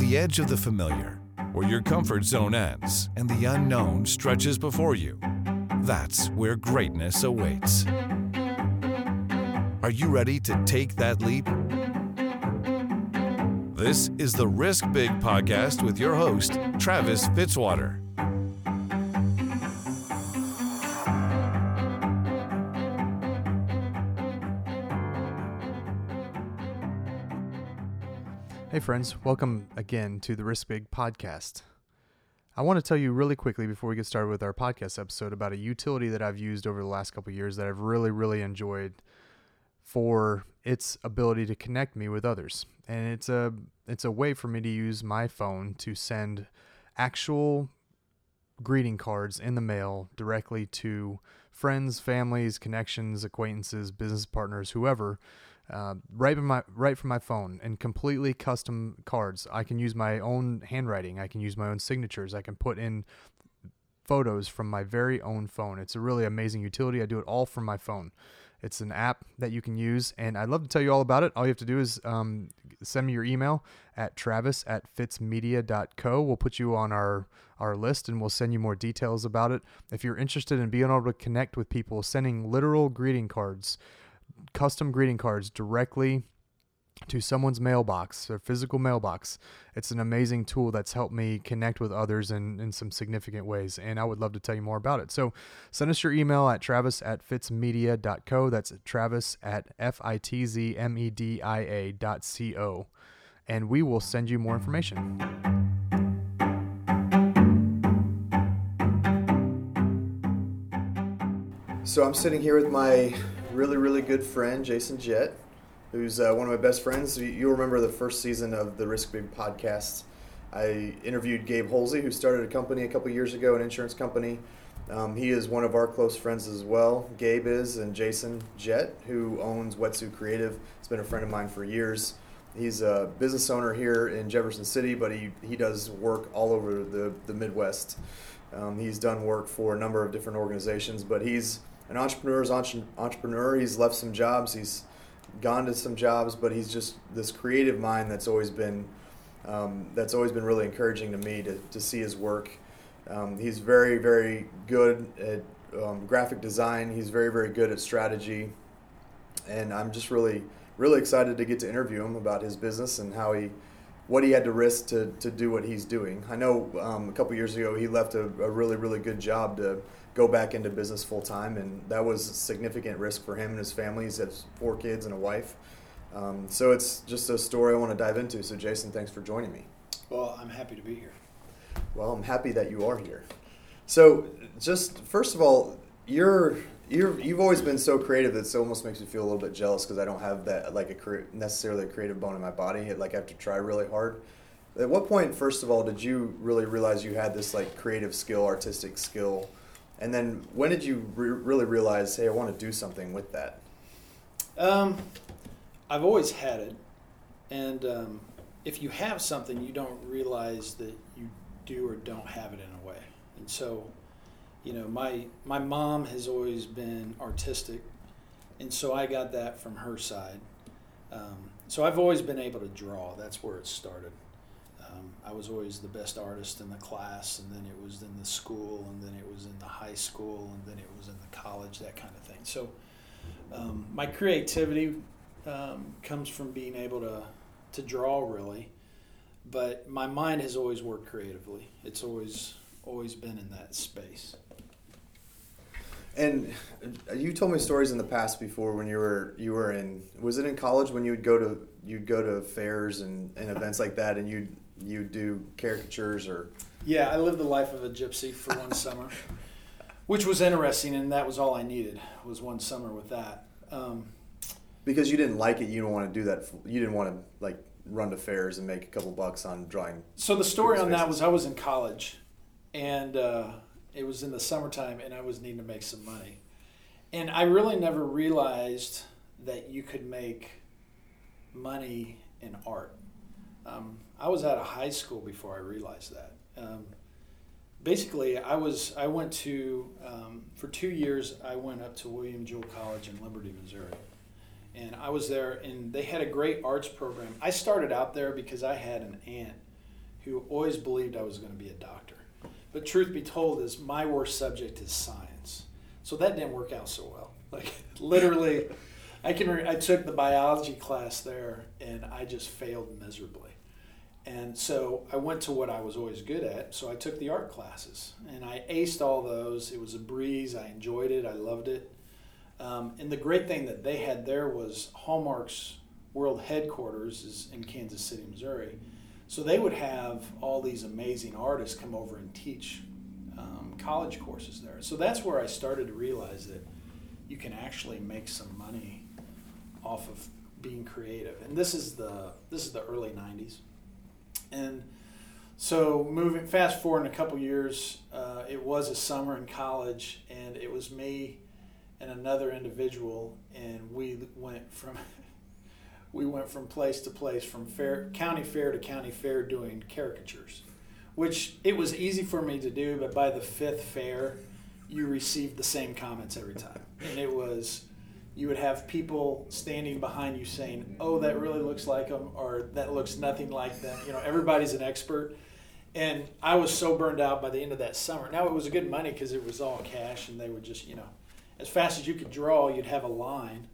the edge of the familiar, where your comfort zone ends and the unknown stretches before you. That's where greatness awaits. Are you ready to take that leap? This is the Risk Big podcast with your host, Travis Fitzwater. Hey, friends, welcome again to the Risk Big podcast. I want to tell you really quickly before we get started with our podcast episode about a utility that I've used over the last couple years that I've really, really enjoyed for its ability to connect me with others. And it's a it's a way for me to use my phone to send actual greeting cards in the mail directly to friends, families, connections, acquaintances, business partners, whoever uh, right from my right from my phone and completely custom cards. I can use my own handwriting. I can use my own signatures. I can put in photos from my very own phone. It's a really amazing utility. I do it all from my phone. It's an app that you can use, and I'd love to tell you all about it. All you have to do is um, send me your email at travis at fitzmedia.co. We'll put you on our, our list and we'll send you more details about it. If you're interested in being able to connect with people, sending literal greeting cards, custom greeting cards directly to someone's mailbox, their physical mailbox. It's an amazing tool that's helped me connect with others in, in some significant ways, and I would love to tell you more about it. So send us your email at travis at fitzmedia.co. That's travis at F-I-T-Z-M-E-D-I-A C-O, and we will send you more information. So I'm sitting here with my really, really good friend, Jason Jett, who's uh, one of my best friends. You'll remember the first season of the Risk Big podcast. I interviewed Gabe Holsey, who started a company a couple years ago, an insurance company. Um, he is one of our close friends as well. Gabe is, and Jason Jett, who owns Wetsu Creative, has been a friend of mine for years. He's a business owner here in Jefferson City, but he, he does work all over the, the Midwest. Um, he's done work for a number of different organizations, but he's an entrepreneur's entrepreneur. He's left some jobs. He's gone to some jobs, but he's just this creative mind that's always been um, that's always been really encouraging to me to, to see his work. Um, he's very very good at um, graphic design. He's very very good at strategy, and I'm just really really excited to get to interview him about his business and how he what he had to risk to, to do what he's doing. I know um, a couple years ago he left a, a really really good job to go back into business full time, and that was a significant risk for him and his family. He has four kids and a wife. Um, so it's just a story I want to dive into. So, Jason, thanks for joining me. Well, I'm happy to be here. Well, I'm happy that you are here. So, just first of all, you're you're you've always been so creative that it almost makes me feel a little bit jealous because I don't have that like a necessarily a creative bone in my body. like I have to try really hard. At what point, first of all, did you really realize you had this like creative skill, artistic skill? And then when did you re- really realize, hey, I want to do something with that? Um, I've always had it, and um, if you have something, you don't realize that you do or don't have it in a way. And so, you know, my my mom has always been artistic, and so I got that from her side. Um, so I've always been able to draw. That's where it started. Um, I was always the best artist in the class, and then it was in the school, and then it was in the high school, and then it was in the college, that kind of thing. So um, my creativity um, comes from being able to, to draw, really. But my mind has always worked creatively. It's always always been in that space. And you told me stories in the past before when you were you were in was it in college when you would go to you'd go to fairs and, and events like that and you'd you do caricatures or? Yeah i lived the life of a gypsy for one summer which was interesting and that was all i needed was one summer with that. Um, because you didn't like it you didn't want to do that you didn't want to like run to fairs and make a couple bucks on drawing so the story on that was i was in college and uh, it was in the summertime and i was needing to make some money. And i really never realized that you could make money in art um, I was out of high school before I realized that. Um, basically, I was I went to um, for two years. I went up to William Jewell College in Liberty, Missouri, and I was there. And they had a great arts program. I started out there because I had an aunt who always believed I was going to be a doctor. But truth be told, is my worst subject is science, so that didn't work out so well. Like literally, I can re- I took the biology class there, and I just failed miserably. And so I went to what I was always good at. So I took the art classes, and I aced all those. It was a breeze. I enjoyed it. I loved it. Um, and the great thing that they had there was Hallmark's world headquarters is in Kansas City, Missouri. So they would have all these amazing artists come over and teach um, college courses there. So that's where I started to realize that you can actually make some money off of being creative. And this is the this is the early '90s, and so moving fast forward in a couple years, uh, it was a summer in college, and it was me and another individual, and we went from we went from place to place, from fair county fair to county fair, doing caricatures, which it was easy for me to do. But by the fifth fair, you received the same comments every time, and it was you would have people standing behind you saying, "Oh, that really looks like them," or "That looks nothing like them." You know, everybody's an expert. And I was so burned out by the end of that summer. Now it was good money because it was all cash, and they would just, you know, as fast as you could draw, you'd have a line.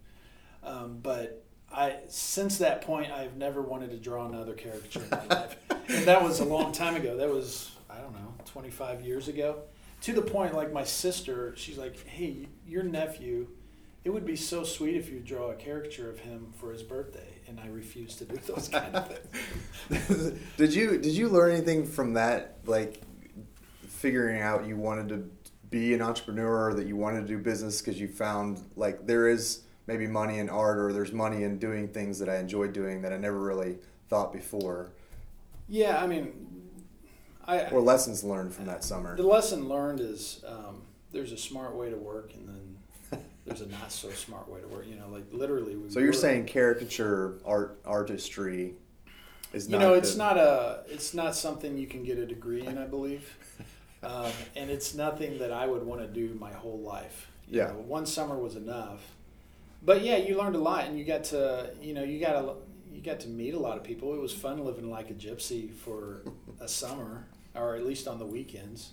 Um, but I, since that point, I've never wanted to draw another caricature in my life, and that was a long time ago. That was I don't know, 25 years ago. To the point, like my sister, she's like, "Hey, your nephew." It would be so sweet if you draw a caricature of him for his birthday, and I refuse to do those kind of things. did you did you learn anything from that? Like figuring out you wanted to be an entrepreneur or that you wanted to do business because you found like there is maybe money in art or there's money in doing things that I enjoy doing that I never really thought before. Yeah, I mean, I or lessons learned from that summer. The lesson learned is um, there's a smart way to work, and then there's a not so smart way to work. You know, like literally. We so you're work. saying caricature art artistry is you not know it's the- not a it's not something you can get a degree in, I believe, um, and it's nothing that I would want to do my whole life. You Yeah. know, one summer was enough, but yeah, you learned a lot, and you got to you know you got to you got to meet a lot of people. It was fun living like a gypsy for a summer, or at least on the weekends,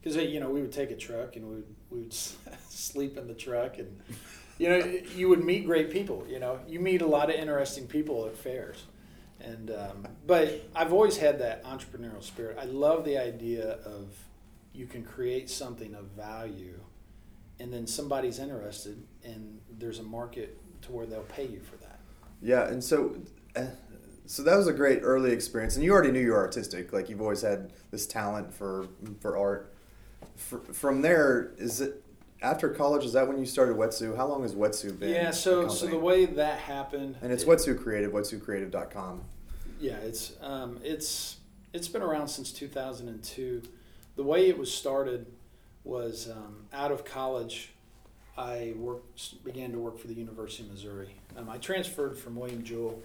because you know we would take a truck and we would we would sleep in the truck and. You know, you would meet great people. You know, you meet a lot of interesting people at fairs, and um, but I've always had that entrepreneurial spirit. I love the idea of you can create something of value, and then somebody's interested, and there's a market to where they'll pay you for that. Yeah, and so uh, so that was a great early experience, and you already knew you were artistic. Like you've always had this talent for for art. Fr from there, is it after college? Is that when you started Wetsu? How long has Wetsu been? Yeah. So so the way that happened, and it's it- Wetsu Creative, WetsuCreative.com. Yeah, it's um, it's it's been around since 2002. The way it was started was um, out of college. I worked began to work for the University of Missouri. Um, I transferred from William Jewell,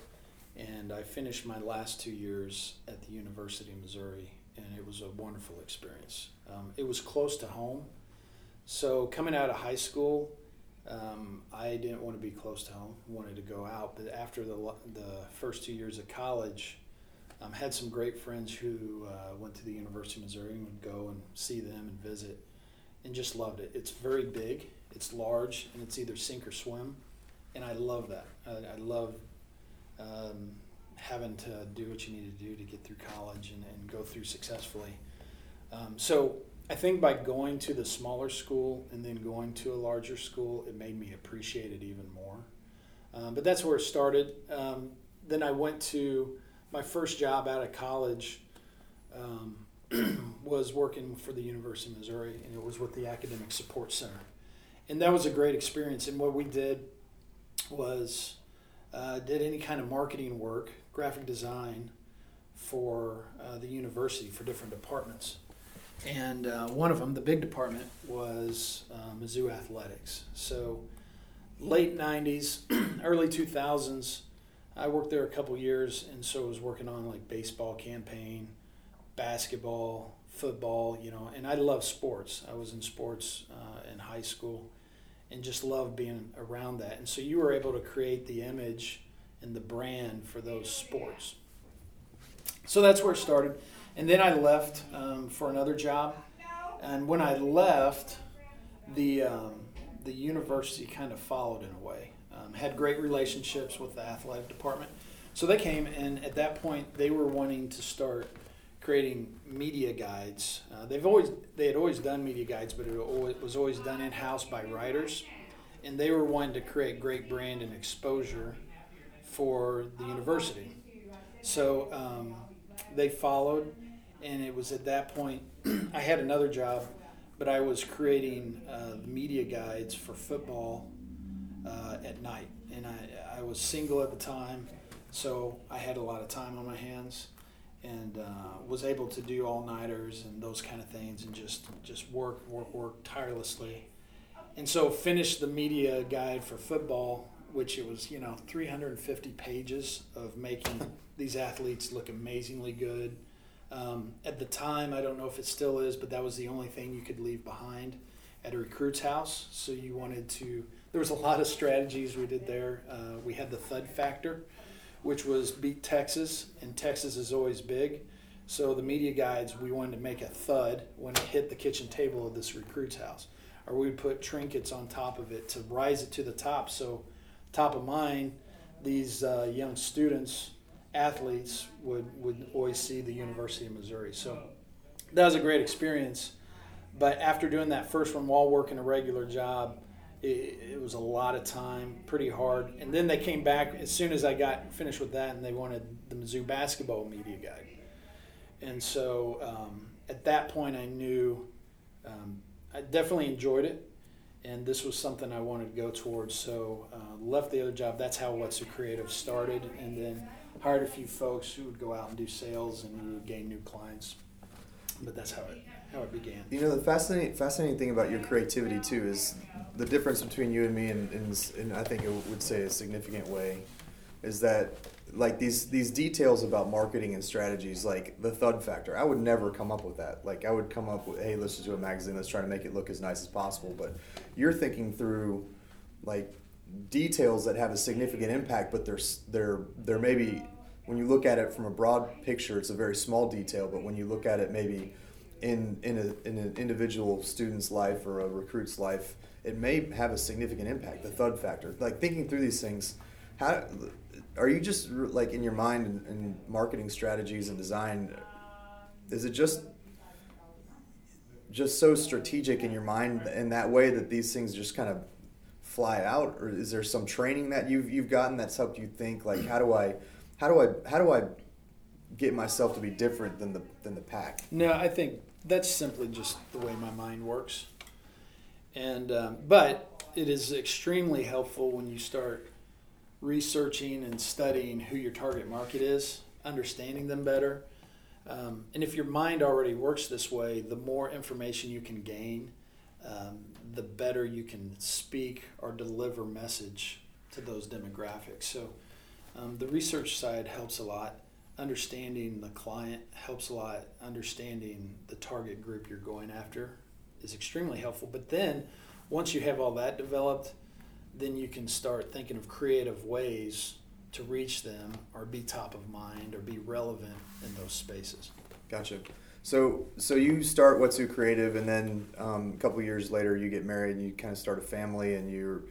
and I finished my last two years at the University of Missouri, and it was a wonderful experience. Um, it was close to home, so coming out of high school, um, I didn't want to be close to home. Wanted to go out, but after the the first two years of college, um, had some great friends who uh, went to the University of Missouri and would go and see them and visit, and just loved it. It's very big, it's large, and it's either sink or swim, and I love that. I, I love um, having to do what you need to do to get through college and, and go through successfully. Um, so I think by going to the smaller school and then going to a larger school, it made me appreciate it even more. Um, but that's where it started. Um, then I went to my first job out of college um, was working for the University of Missouri, and it was with the Academic Support Center. And that was a great experience. And what we did was uh, did any kind of marketing work, graphic design for uh, the university for different departments. And uh, one of them, the big department, was uh, Mizzou Athletics. So late 90s, early 2000s, I worked there a couple years, and so I was working on like baseball campaign, basketball, football, you know, and I love sports. I was in sports uh, in high school and just loved being around that. And so you were able to create the image and the brand for those sports. So that's where it started. and then I left um, for another job. And when I left, the um, the university kind of followed in a way. Um, had great relationships with the athletic department, so they came, and at that point, they were wanting to start creating media guides. Uh, they've always they had always done media guides, but it was always done in house by writers, and they were wanting to create great brand and exposure for the university. So um, they followed, and it was at that point I had another job, but I was creating uh, media guides for football uh, at night, and I I was single at the time, so I had a lot of time on my hands and uh, was able to do all nighters and those kind of things and just just work work work tirelessly and so finished the media guide for football which it was you know 350 pages of making these athletes look amazingly good um, at the time i don't know if it still is but that was the only thing you could leave behind at a recruit's house so you wanted to there was a lot of strategies we did there uh, we had the thud factor which was beat Texas, and Texas is always big. So the media guides, we wanted to make a thud when it hit the kitchen table of this recruit's house, or we would put trinkets on top of it to rise it to the top. So top of mind, these uh, young students, athletes would would always see the University of Missouri. So that was a great experience. But after doing that first one while working a regular job, it, it, was a lot of time, pretty hard. And then they came back as soon as I got finished with that, and they wanted the Mizzou basketball media guide. And so um, at that point, I knew um, I definitely enjoyed it, and this was something I wanted to go towards. So uh, left the other job. That's how Wetsu Creative started, and then hired a few folks who would go out and do sales, and we would gain new clients. But that's how it how it began. You know, the fascinating fascinating thing about your creativity too is the difference between you and me, and in, I think it would say a significant way, is that like these these details about marketing and strategies, like the thud factor. I would never come up with that. Like I would come up with, hey, let's do a magazine. Let's try to make it look as nice as possible. But you're thinking through like details that have a significant impact, but they're they're they're maybe when you look at it from a broad picture, it's a very small detail. But when you look at it maybe in in, a, in an individual student's life or a recruit's life, it may have a significant impact. The thud factor, like thinking through these things, how are you just like in your mind and, and marketing strategies and design? Is it just just so strategic in your mind in that way that these things just kind of fly out, or is there some training that you've you've gotten that's helped you think like how do I how do I how do I get myself to be different than the than the pack? No, I think that's simply just the way my mind works. And um, but it is extremely helpful when you start researching and studying who your target market is, understanding them better. Um, and if your mind already works this way, the more information you can gain, um, the better you can speak or deliver message to those demographics. So um, the research side helps a lot understanding the client helps a lot. Understanding the target group you're going after is extremely helpful. But then, once you have all that developed, then you can start thinking of creative ways to reach them or be top of mind or be relevant in those spaces. Gotcha. So, so you start Wetsu Creative, and then um, a couple years later, you get married and you kind of start a family, and you're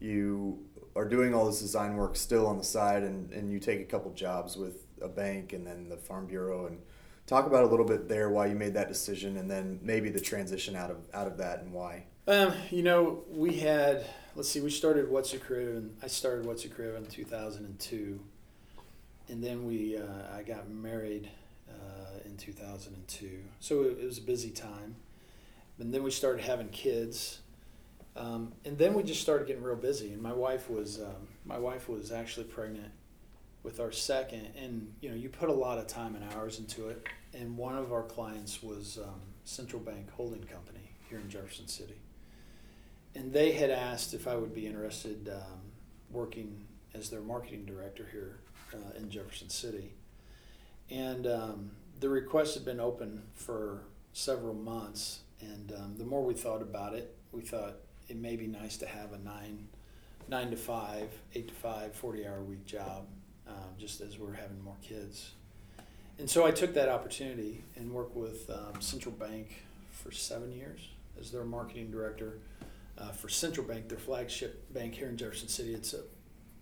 you are doing all this design work still on the side, and, and you take a couple jobs with a bank and then the Farm Bureau and talk about a little bit there why you made that decision and then maybe the transition out of out of that and why. Um, you know, we had let's see, we started Wetsu Creative and I started Wetsu Creative in 2002, and then we uh, I got married uh, in 2002, so it, it, was a busy time, and then we started having kids. Um, and then we just started getting real busy, and my wife was um, my wife was actually pregnant with our second, and you know, you put a lot of time and hours into it. And one of our clients was um, Central Bank Holding Company here in Jefferson City, and they had asked if I would be interested um, working as their marketing director here uh, in Jefferson City. And um, the request had been open for several months, and um, the more we thought about it, we thought it may be nice to have a nine nine to five, eight to five, 40 hour week job um, just as we're having more kids. and so I took that opportunity and worked with um, Central Bank for seven years as their marketing director uh, for Central Bank, their flagship bank here in Jefferson City. It's a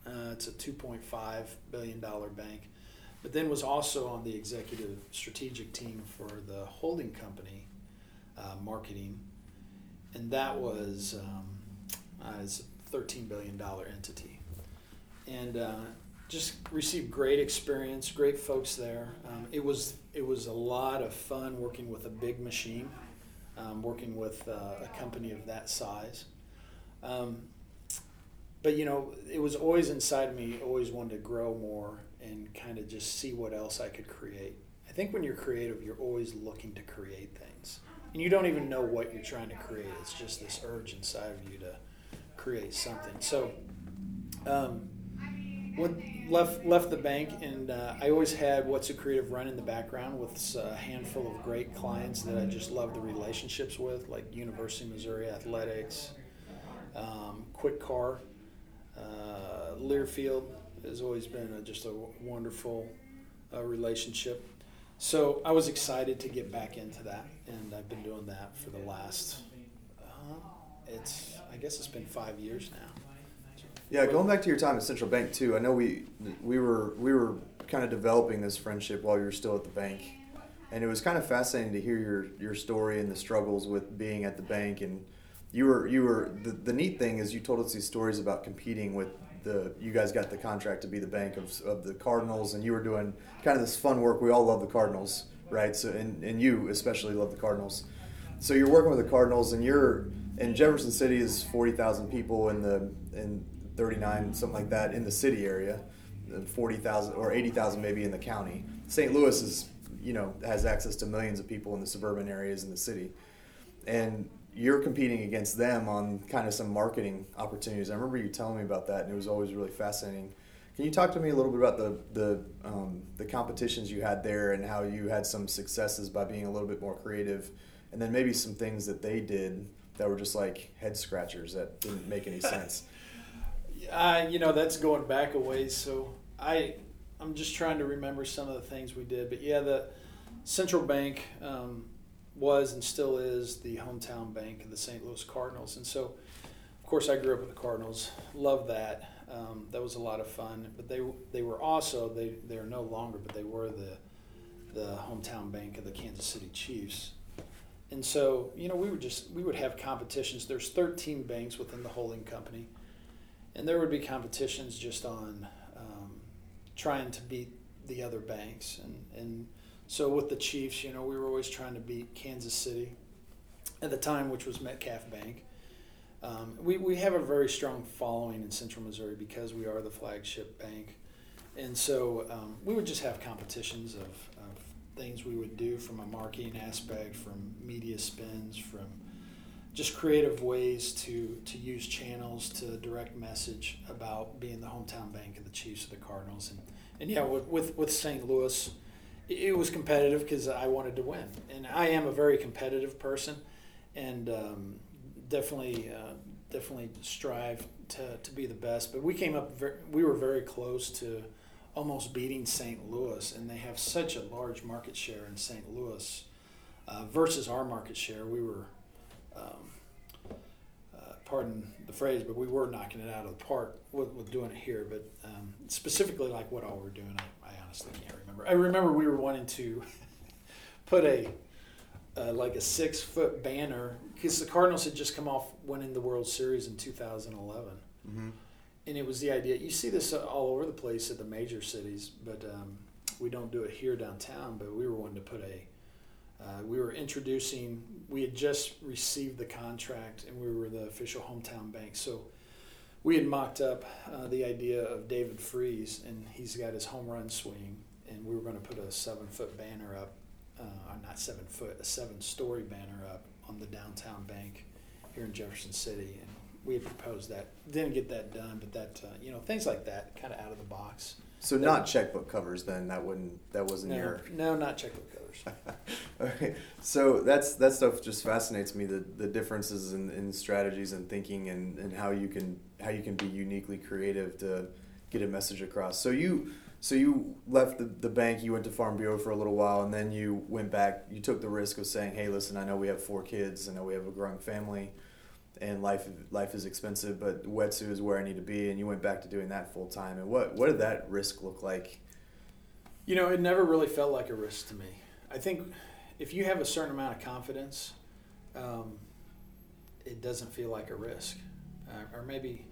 uh, it's a 2.5 billion dollar bank, but then was also on the executive strategic team for the holding company uh, marketing, and that was um, uh, it's a 13 billion dollar entity, and uh, just received great experience, great folks there. Um, it was it was a lot of fun working with a big machine, um, working with uh, a company of that size. Um, but you know, it was always inside me, always wanted to grow more and kind of just see what else I could create. I think when you're creative, you're always looking to create things. And you don't even know what you're trying to create. It's just this urge inside of you to create something. So, um, what left left the bank, and uh, I always had Wetsu Creative run in the background with a handful of great clients that I just love the relationships with, like University of Missouri Athletics, um, Quick Car, uh, Learfield has always been a, just a wonderful uh, relationship. So I was excited to get back into that, and I've been doing that for the last. Uh, it's I guess it's been five years now. Yeah, going back to your time at Central Bank too. I know we we were we were kind of developing this friendship while you were still at the bank, and it was kind of fascinating to hear your your story and the struggles with being at the bank. And you were you were the, the neat thing is you told us these stories about competing with the you guys got the contract to be the bank of, of the Cardinals, and you were doing kind of this fun work. We all love the Cardinals, right? So and and you especially love the Cardinals. So you're working with the Cardinals, and you're and Jefferson City is forty thousand people, in the in. 39, something like that, in the city area, 40,000 or 80,000 maybe in the county. St. Louis is, you know, has access to millions of people in the suburban areas in the city. And you're competing against them on kind of some marketing opportunities. I remember you telling me about that, and it was always really fascinating. Can you talk to me a little bit about the the um, the competitions you had there and how you had some successes by being a little bit more creative, and then maybe some things that they did that were just like head scratchers that didn't make any sense uh, you know, that's going back a ways. So I I'm just trying to remember some of the things we did, but yeah, the central bank. Um, was and still is the hometown bank of the St. Louis Cardinals. And so, of course, I grew up with the Cardinals. Love that. Um, that was a lot of fun. But they they were also they they are no longer, but they were the the hometown bank of the Kansas City Chiefs. And so, you know, we would just we would have competitions. There's 13 banks within the holding company, and there would be competitions just on um, trying to beat the other banks and and so with the Chiefs, you know, we were always trying to beat Kansas City at the time, which was Metcalf Bank. Um, we, we have a very strong following in Central Missouri because we are the flagship bank. And so um, we would just have competitions of, of things we would do from a marketing aspect, from media spins, from just creative ways to, to use channels to direct message about being the hometown bank of the Chiefs of the Cardinals. And, and yeah, with, with, with St. Louis, it was competitive because I wanted to win, and I am a very competitive person, and um, definitely uh, definitely strive to, to be the best. But we came up, very, we were very close to almost beating St. Louis, and they have such a large market share in St. Louis uh, versus our market share. We were, um, uh, pardon the phrase, but we were knocking it out of the park with, with doing it here. But um, specifically, like what all we're doing, I, I honestly can't remember. I remember we were wanting to put a uh, like a six foot banner because the Cardinals had just come off winning the World Series in 2011. Mm-hmm. And it was the idea. You see this all over the place at the major cities, but um, we don't do it here downtown. But we were wanting to put a. Uh, we were introducing. We had just received the contract, and we were the official hometown bank. So we had mocked up uh, the idea of David Freese, and he's got his home run swing, and we were going to put a seven foot banner up, uh, not seven foot, a seven story banner up on the downtown bank here in Jefferson City, and we had proposed that. Didn't get that done, but that uh, you know things like that, kind of out of the box. So not checkbook covers then. That wouldn't. That wasn't no, your. No, not checkbook covers. okay, so that's that stuff just fascinates me. The the differences in, in strategies and thinking and, and how you can how you can be uniquely creative to get a message across. So you so you left the, the bank, you went to Farm Bureau for a little while, and then you went back. You took the risk of saying, "Hey, listen, I know we have four kids, I know we have a growing family, and life life is expensive, but Wetsu is where I need to be." And you went back to doing that full time. And what what did that risk look like? You know, it never really felt like a risk to me. I think if you have a certain amount of confidence, um, it doesn't feel like a risk, uh, or maybe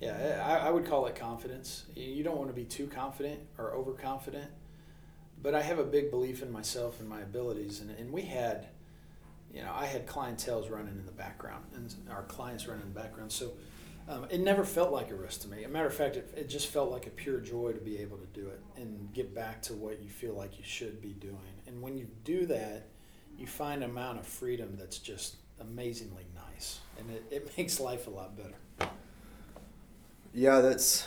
yeah, I, I would call it confidence. You don't want to be too confident or overconfident, but I have a big belief in myself and my abilities. And, and we had, you know, I had clientels running in the background and our clients running in the background. So um, it never felt like a risk to me. a matter of fact, it, it just felt like a pure joy to be able to do it and get back to what you feel like you should be doing. And when you do that, you find an amount of freedom that's just amazingly nice. And it, it makes life a lot better. Yeah, that's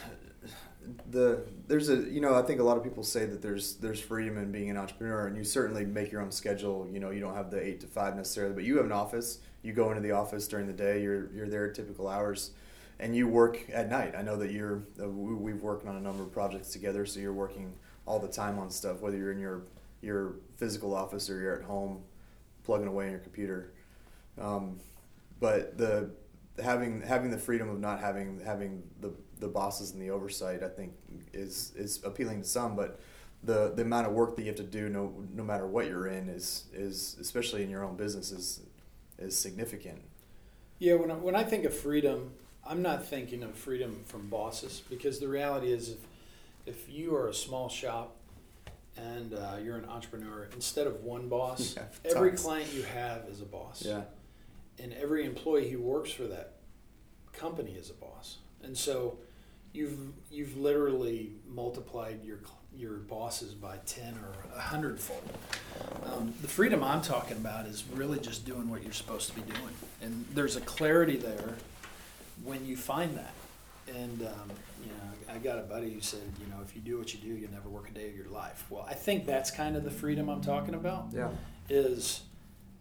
the there's a you know I think a lot of people say that there's there's freedom in being an entrepreneur, and you certainly make your own schedule. You know, you don't have the eight to five necessarily, but you have an office. You go into the office during the day. You're you're there at typical hours, and you work at night. I know that you're uh, we've worked on a number of projects together, so you're working all the time on stuff, whether you're in your your physical office or you're at home, plugging away on your computer. Um, but the having having the freedom of not having having the the bosses and the oversight, I think, is is appealing to some. But the the amount of work that you have to do, no no matter what you're in, is is especially in your own business is is significant. Yeah, when I, when I think of freedom, I'm not thinking of freedom from bosses because the reality is, if if you are a small shop and uh, you're an entrepreneur, instead of one boss, yeah, every client you have is a boss. Yeah and every employee who works for that company is a boss. And so you've you've literally multiplied your your bosses by 10 or a hundredfold. Um, the freedom I'm talking about is really just doing what you're supposed to be doing. And there's a clarity there when you find that. And, um, you know, I got a buddy who said, you know, if you do what you do, you'll never work a day of your life. Well, I think that's kind of the freedom I'm talking about. Yeah. Is,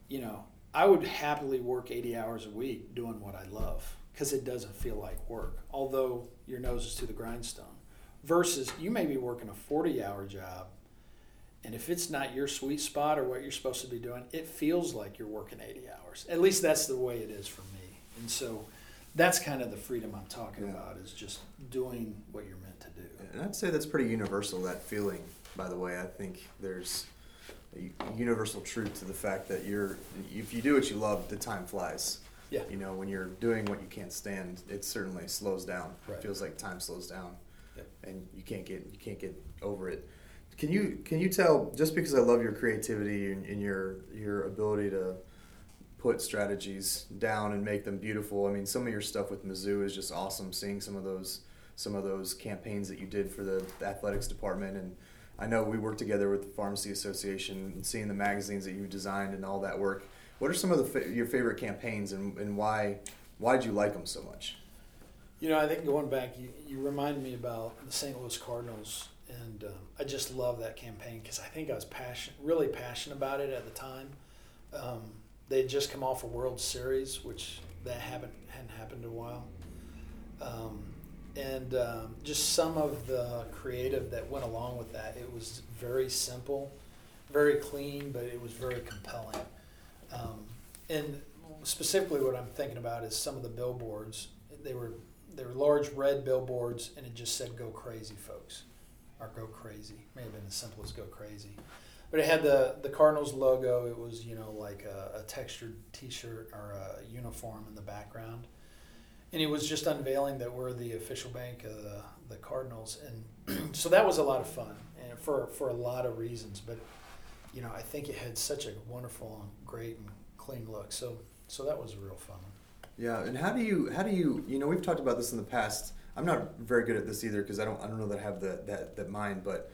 you know, I would happily work 80 hours a week doing what I love because it doesn't feel like work, although your nose is to the grindstone. Versus you may be working a 40 hour job, and if it's not your sweet spot or what you're supposed to be doing, it feels like you're working 80 hours. At least that's the way it is for me. And so that's kind of the freedom I'm talking yeah. about is just doing what you're meant to do. And I'd say that's pretty universal, that feeling, by the way. I think there's a universal truth to the fact that you're if you do what you love, the time flies. Yeah. You know, when you're doing what you can't stand, it certainly slows down. Right. It feels like time slows down. Yep. And you can't get you can't get over it. Can you can you tell just because I love your creativity and, and your your ability to put strategies down and make them beautiful. I mean, some of your stuff with Mizzou is just awesome. Seeing some of those some of those campaigns that you did for the athletics department and I know we work together with the Pharmacy Association and seeing the magazines that you designed and all that work. What are some of the your favorite campaigns and, and why why did you like them so much? You know, I think going back, you, you remind me about the St. Louis Cardinals, and um, I just love that campaign because I think I was passion, really passionate about it at the time. Um, they had just come off a World Series, which that haven't hadn't happened in a while. Um, and um, just some of the creative that went along with that. It was very simple, very clean, but it was very compelling. Um, and specifically, what I'm thinking about is some of the billboards. They were they were large red billboards, and it just said "Go crazy, folks," or "Go crazy." May have been as simple as "Go crazy," but it had the the Cardinals logo. It was you know like a, a textured T-shirt or a uniform in the background and it was just unveiling that we're the official bank of the, the Cardinals, and so that was a lot of fun, and for for a lot of reasons. But you know, I think it had such a wonderful and great and clean look. So so that was a real fun. one. Yeah, and how do you how do you you know we've talked about this in the past. I'm not very good at this either because I don't I don't know that I have the that that mind, but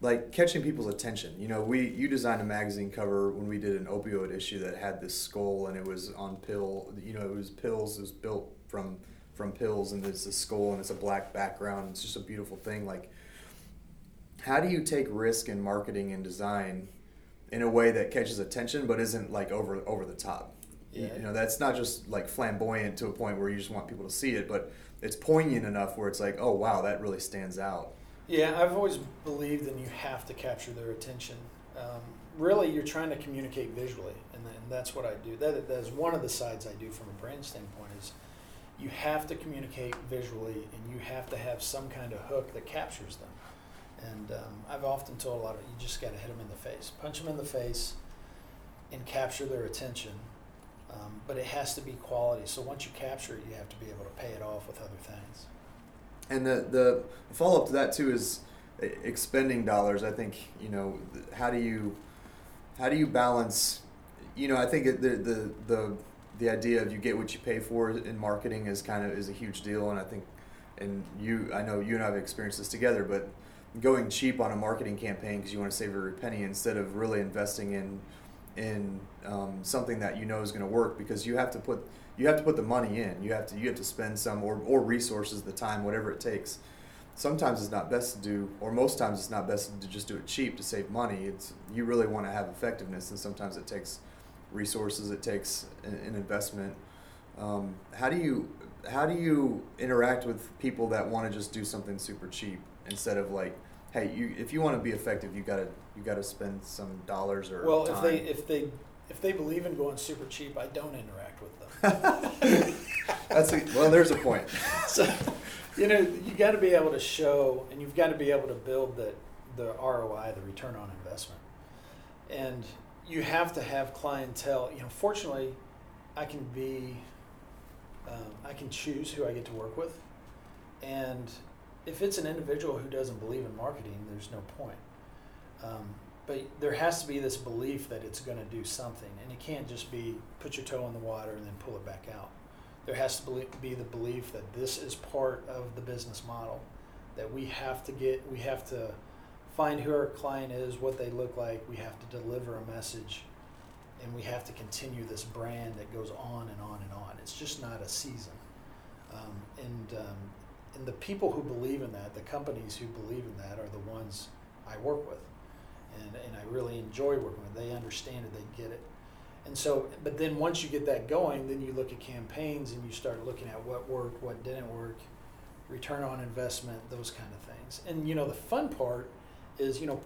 like catching people's attention. You know, we you designed a magazine cover when we did an opioid issue that had this skull and it was on pill. You know, it was pills. It was built from from pills and it's a skull and it's a black background. It's just a beautiful thing. Like, how do you take risk in marketing and design in a way that catches attention but isn't like over over the top? Yeah. You know, that's not just like flamboyant to a point where you just want people to see it, but it's poignant enough where it's like, oh wow, that really stands out. Yeah, I've always believed that you have to capture their attention. Um, really, you're trying to communicate visually, and, then that's what I do. That, that is one of the sides I do from a brand standpoint. Is you have to communicate visually, and you have to have some kind of hook that captures them. And um, I've often told a lot of you just got to hit them in the face, punch them in the face, and capture their attention. Um, but it has to be quality. So once you capture it, you have to be able to pay it off with other things. And the the follow up to that too is expending dollars. I think you know how do you how do you balance? You know, I think the the the the idea of you get what you pay for in marketing is kind of is a huge deal, and I think and you I know you and I have experienced this together, but going cheap on a marketing campaign because you want to save every penny instead of really investing in in um, something that you know is going to work because you have to put you have to put the money in. You have to you have to spend some or, or resources the time whatever it takes. Sometimes it's not best to do or most times it's not best to just do it cheap to save money. It's you really want to have effectiveness and sometimes it takes resources it takes an, investment. Um, how do you how do you interact with people that want to just do something super cheap instead of like hey, you if you want to be effective, you gotta you gotta spend some dollars or well, time. if they if they if they believe in going super cheap, I don't interact with them. That's a, well, there's a point. so, you know, you got to be able to show, and you've got to be able to build that the ROI, the return on investment, and you have to have clientele. You know, fortunately, I can be, um, I can choose who I get to work with, and if it's an individual who doesn't believe in marketing, there's no point. Um, but there has to be this belief that it's going to do something, and it can't just be put your toe in the water and then pull it back out. There has to be the belief that this is part of the business model, that we have to get, we have to find who our client is, what they look like, we have to deliver a message, and we have to continue this brand that goes on and on and on. It's just not a season. Um, and um, and the people who believe in that, the companies who believe in that, are the ones I work with, and and I really enjoy working with. They understand it, they get it, and so. But then once you get that going, then you look at campaigns and you start looking at what worked, what didn't work, return on investment, those kind of things. And you know, the fun part is you know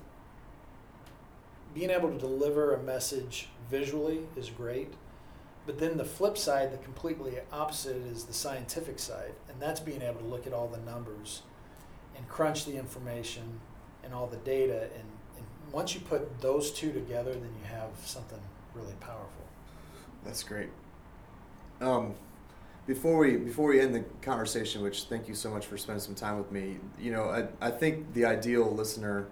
being able to deliver a message visually is great but then the flip side, the completely opposite, is the scientific side, and that's being able to look at all the numbers and crunch the information and all the data. And, and once you put those two together, then you have something really powerful. That's great. Um, before we before we end the conversation, which thank you so much for spending some time with me. You know, I, I think the ideal listener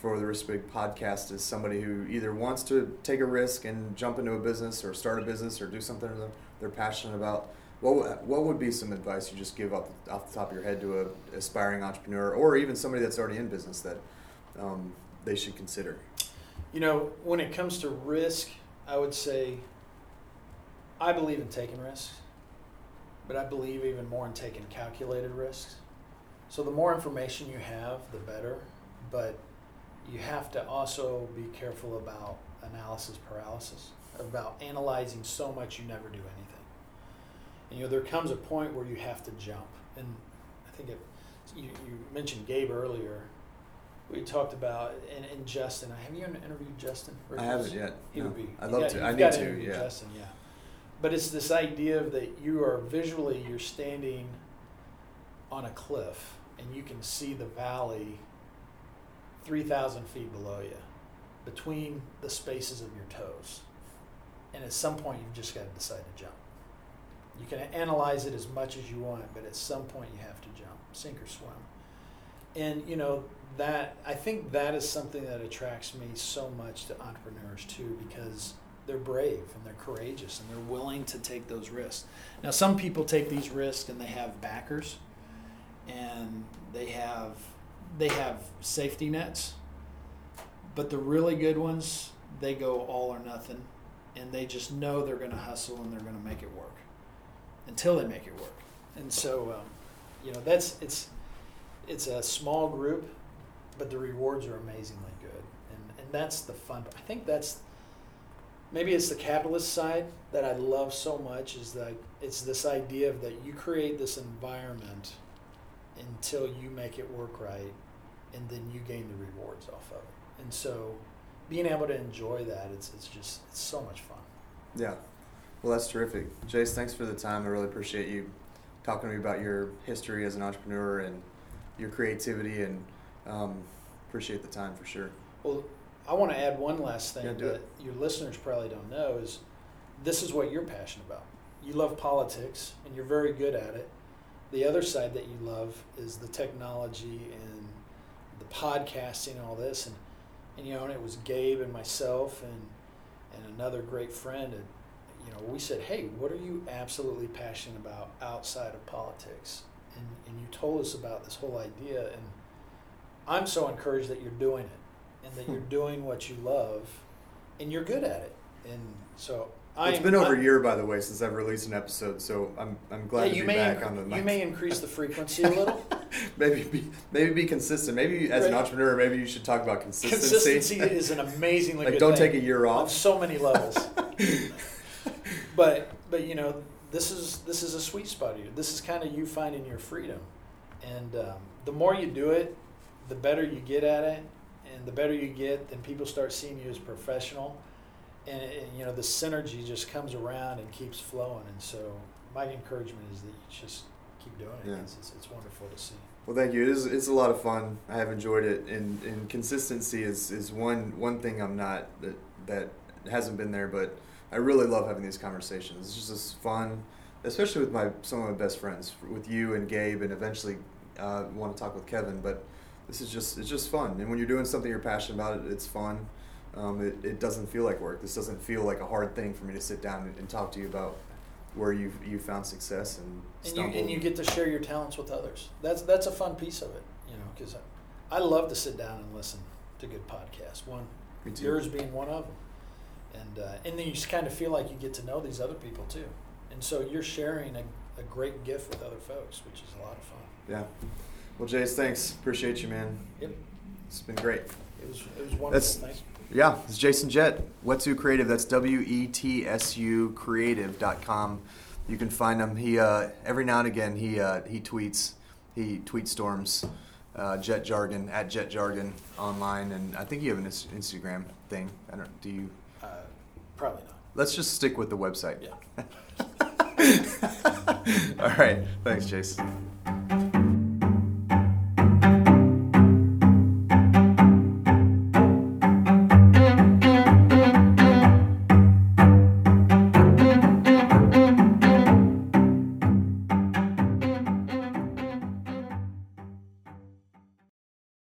for the Risk Big podcast is somebody who either wants to take a risk and jump into a business or start a business or do something they're, they're passionate about. What, what would be some advice you just give off, off the top of your head to an aspiring entrepreneur or even somebody that's already in business that um, they should consider? You know, when it comes to risk, I would say I believe in taking risks, but I believe even more in taking calculated risks. So the more information you have, the better. But you have to also be careful about analysis paralysis, about analyzing so much you never do anything. And, you know, there comes a point where you have to jump. And I think it, you, you mentioned Gabe earlier. We talked about, and, and Justin. I Have you interviewed Justin? For I haven't yet. He no. would be. I'd love got, to. I need to. Yeah. Justin, yeah. But it's this idea of that you are visually, you're standing on a cliff and you can see the valley 3,000 feet below you, between the spaces of your toes. And at some point, you've just got to decide to jump. You can analyze it as much as you want, but at some point, you have to jump, sink or swim. And, you know, that, I think that is something that attracts me so much to entrepreneurs too, because they're brave and they're courageous and they're willing to take those risks. Now, some people take these risks and they have backers and they have they have safety nets, but the really good ones, they go all or nothing, and they just know they're going to hustle and they're going to make it work until they make it work. And so, um, you know, that's it's it's a small group, but the rewards are amazingly good, and and that's the fun. I think that's maybe it's the capitalist side that I love so much is that it's this idea of that you create this environment until you make it work right and then you gain the rewards off of it. And so, being able to enjoy that, it's it's just it's so much fun. Yeah. Well, that's terrific. Jace, thanks for the time. I really appreciate you talking to me about your history as an entrepreneur and your creativity, and um, appreciate the time for sure. Well, I want to add one last thing Yeah, that it. your listeners probably don't know is this is what you're passionate about. You love politics and you're very good at it. The other side that you love is the technology and the podcasting and all this. And and you know and it was Gabe and myself and and another great friend. And you know we said hey what are you absolutely passionate about outside of politics? And and you told us about this whole idea. And I'm so encouraged that you're doing it and that hmm. you're doing what you love and you're good at it. And so I it's am- been over a year, by the way, since I've released an episode, so I'm, I'm glad Yeah, to you be may back inc- on the mic. you may increase the frequency a little. maybe be maybe be consistent. Maybe as an Right. entrepreneur, maybe you should talk about consistency. Consistency is an amazingly like good don't thing take a year on off. so many levels. but but you know this is this is a sweet spot here. This is kind of you finding your freedom, and um, the more you do it, the better you get at it, and the better you get, then people start seeing you as professional, and, and you know the synergy just comes around and keeps flowing. And so my encouragement is that you just keep doing it. Yeah. It's, it's, it's wonderful to see. Well, thank you. It is it's a lot of fun. I have enjoyed it, and, and consistency is, is one one thing I'm not that that hasn't been there, but I really love having these conversations. It's just this fun, especially with my some of my best friends, with you and Gabe, and eventually uh, want to talk with Kevin. But this is just it's just fun, and when you're doing something you're passionate about, it, it's fun. Um, it, it doesn't feel like work. This doesn't feel like a hard thing for me to sit down and, and talk to you about where you you found success and and you, and you get to share your talents with others. That's that's a fun piece of it, you know, because I, I love to sit down and listen to good podcasts. One, yours being one of them, and uh, and then you just kind of feel like you get to know these other people too, and so you're sharing a, a great gift with other folks, which is a lot of fun. Yeah. Well, Jace, thanks. Appreciate you, man. Yep, It's been great. It was it was wonderful. That's- Thanks. Yeah, it's Jason Jett, Wetsu Creative. That's W E T S U creative.com. You can find him. He uh, every now and again he uh, he tweets. He tweet storms uh, Jet Jargon at Jet Jargon online, and I think you have an Ins- Instagram thing. I don't. Do you? Uh, probably not. Let's just stick with the website. Yeah. All right. Thanks, Jason.